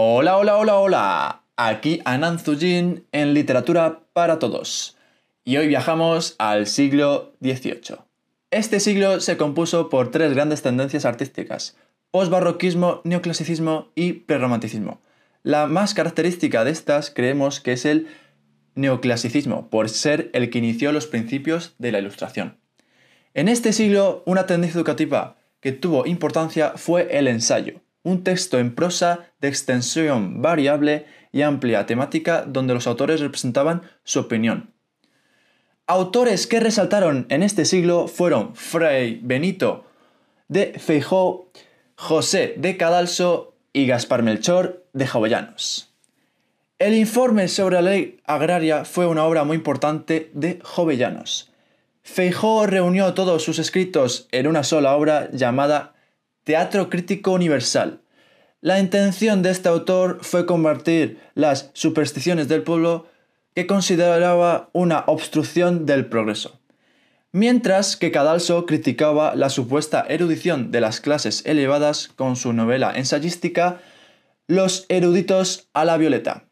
Hola, hola, hola, hola. Aquí Anand Zujin en Literatura para Todos. Y hoy viajamos al siglo XVIII. Este siglo se compuso por tres grandes tendencias artísticas: posbarroquismo, neoclasicismo y prerromanticismo. La más característica de estas creemos que es el neoclasicismo, por ser el que inició los principios de la Ilustración. En este siglo, una tendencia educativa que tuvo importancia fue el ensayo, un texto en prosa de extensión variable y amplia temática donde los autores representaban su opinión. Autores que resaltaron en este siglo fueron Fray Benito de Feijó, José de Cadalso y Gaspar Melchor de Jovellanos. El informe sobre la ley agraria fue una obra muy importante de Jovellanos. Feijó reunió todos sus escritos en una sola obra llamada Teatro Crítico Universal. La intención de este autor fue convertir las supersticiones del pueblo que consideraba una obstrucción del progreso. Mientras que Cadalso criticaba la supuesta erudición de las clases elevadas con su novela ensayística Los eruditos a la violeta.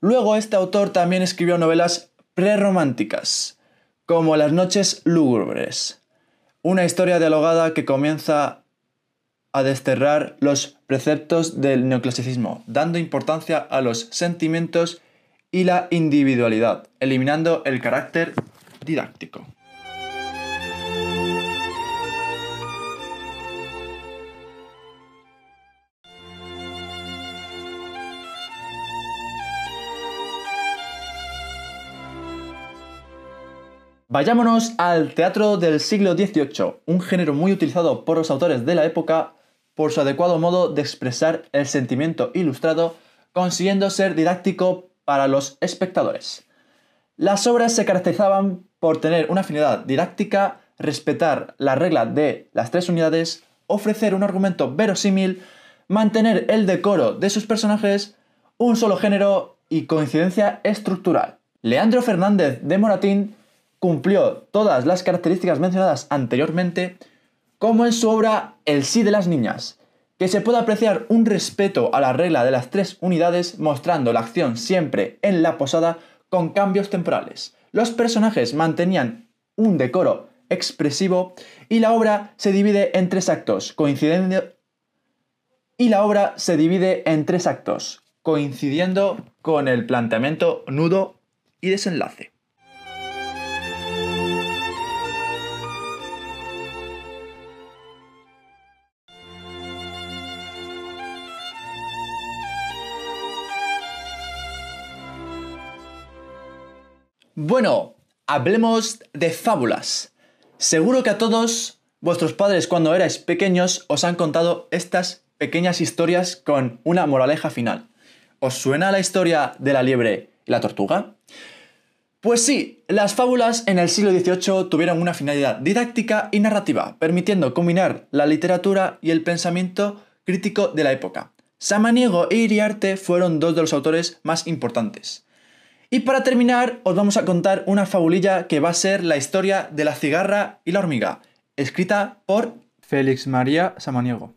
Luego este autor también escribió novelas prerrománticas, como Las noches lúgubres, una historia dialogada que comienza a desterrar los preceptos del neoclasicismo, dando importancia a los sentimientos y la individualidad, eliminando el carácter didáctico. Vayámonos al teatro del siglo XVIII, un género muy utilizado por los autores de la época por su adecuado modo de expresar el sentimiento ilustrado, consiguiendo ser didáctico para los espectadores. Las obras se caracterizaban por tener una afinidad didáctica, respetar la regla de las tres unidades, ofrecer un argumento verosímil, mantener el decoro de sus personajes, un solo género y coincidencia estructural. Leandro Fernández de Moratín cumplió todas las características mencionadas anteriormente, como en su obra El sí de las niñas, que se puede apreciar un respeto a la regla de las tres unidades mostrando la acción siempre en la posada con cambios temporales. Los personajes mantenían un decoro expresivo y la obra se divide en tres actos, coincidiendo y la obra se divide en tres actos, coincidiendo con el planteamiento nudo y desenlace. Bueno, hablemos de fábulas. Seguro que a todos vuestros padres cuando erais pequeños os han contado estas pequeñas historias con una moraleja final. ¿Os suena la historia de la liebre y la tortuga? Pues sí, las fábulas en el siglo XVIII tuvieron una finalidad didáctica y narrativa, permitiendo combinar la literatura y el pensamiento crítico de la época. Samaniego e Iriarte fueron dos de los autores más importantes. Y para terminar, os vamos a contar una fabulilla que va a ser la historia de la cigarra y la hormiga, escrita por Félix María Samaniego.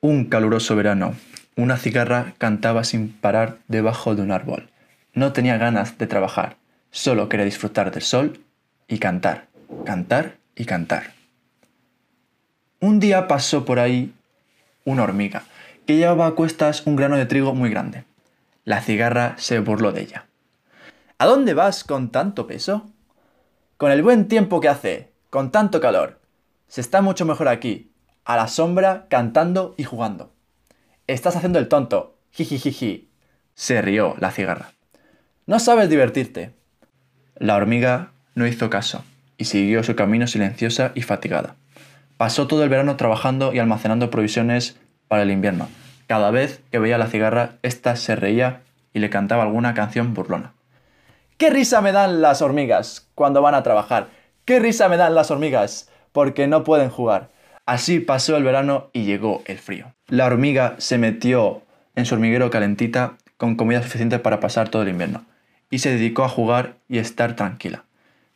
Un caluroso verano, una cigarra cantaba sin parar debajo de un árbol. No tenía ganas de trabajar, solo quería disfrutar del sol y cantar, cantar y cantar. Un día pasó por ahí una hormiga, que llevaba a cuestas un grano de trigo muy grande. La cigarra se burló de ella. ¿A dónde vas con tanto peso? Con el buen tiempo que hace, con tanto calor. Se está mucho mejor aquí, a la sombra, cantando y jugando. Estás haciendo el tonto. Jijijiji. Se rió la cigarra. No sabes divertirte. La hormiga no hizo caso y siguió su camino silenciosa y fatigada. Pasó todo el verano trabajando y almacenando provisiones para el invierno. Cada vez que veía la cigarra, ésta se reía y le cantaba alguna canción burlona. ¡Qué risa me dan las hormigas cuando van a trabajar! ¡Qué risa me dan las hormigas! Porque no pueden jugar. Así pasó el verano y llegó el frío. La hormiga se metió en su hormiguero calentita con comida suficiente para pasar todo el invierno y se dedicó a jugar y estar tranquila.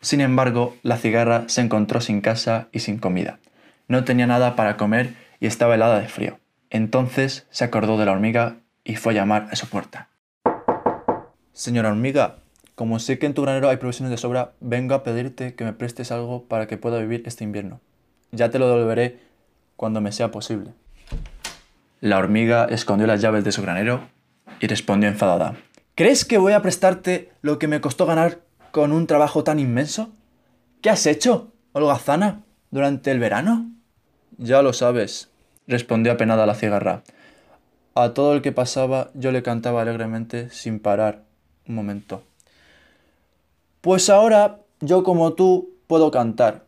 Sin embargo, la cigarra se encontró sin casa y sin comida. No tenía nada para comer y estaba helada de frío. Entonces se acordó de la hormiga y fue a llamar a su puerta. Señora hormiga, como sé que en tu granero hay provisiones de sobra, vengo a pedirte que me prestes algo para que pueda vivir este invierno. Ya te lo devolveré cuando me sea posible. La hormiga escondió las llaves de su granero y respondió enfadada. ¿Crees que voy a prestarte lo que me costó ganar con un trabajo tan inmenso? ¿Qué has hecho, holgazana, durante el verano? Ya lo sabes, respondió apenada la cigarra. A todo el que pasaba yo le cantaba alegremente sin parar un momento. Pues ahora yo como tú puedo cantar.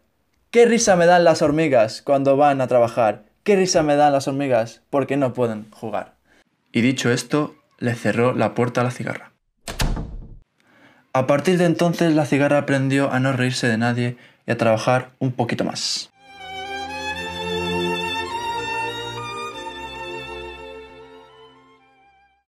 ¿Qué risa me dan las hormigas cuando van a trabajar? ¿Qué risa me dan las hormigas porque no pueden jugar? Y dicho esto, le cerró la puerta a la cigarra. A partir de entonces la cigarra aprendió a no reírse de nadie y a trabajar un poquito más.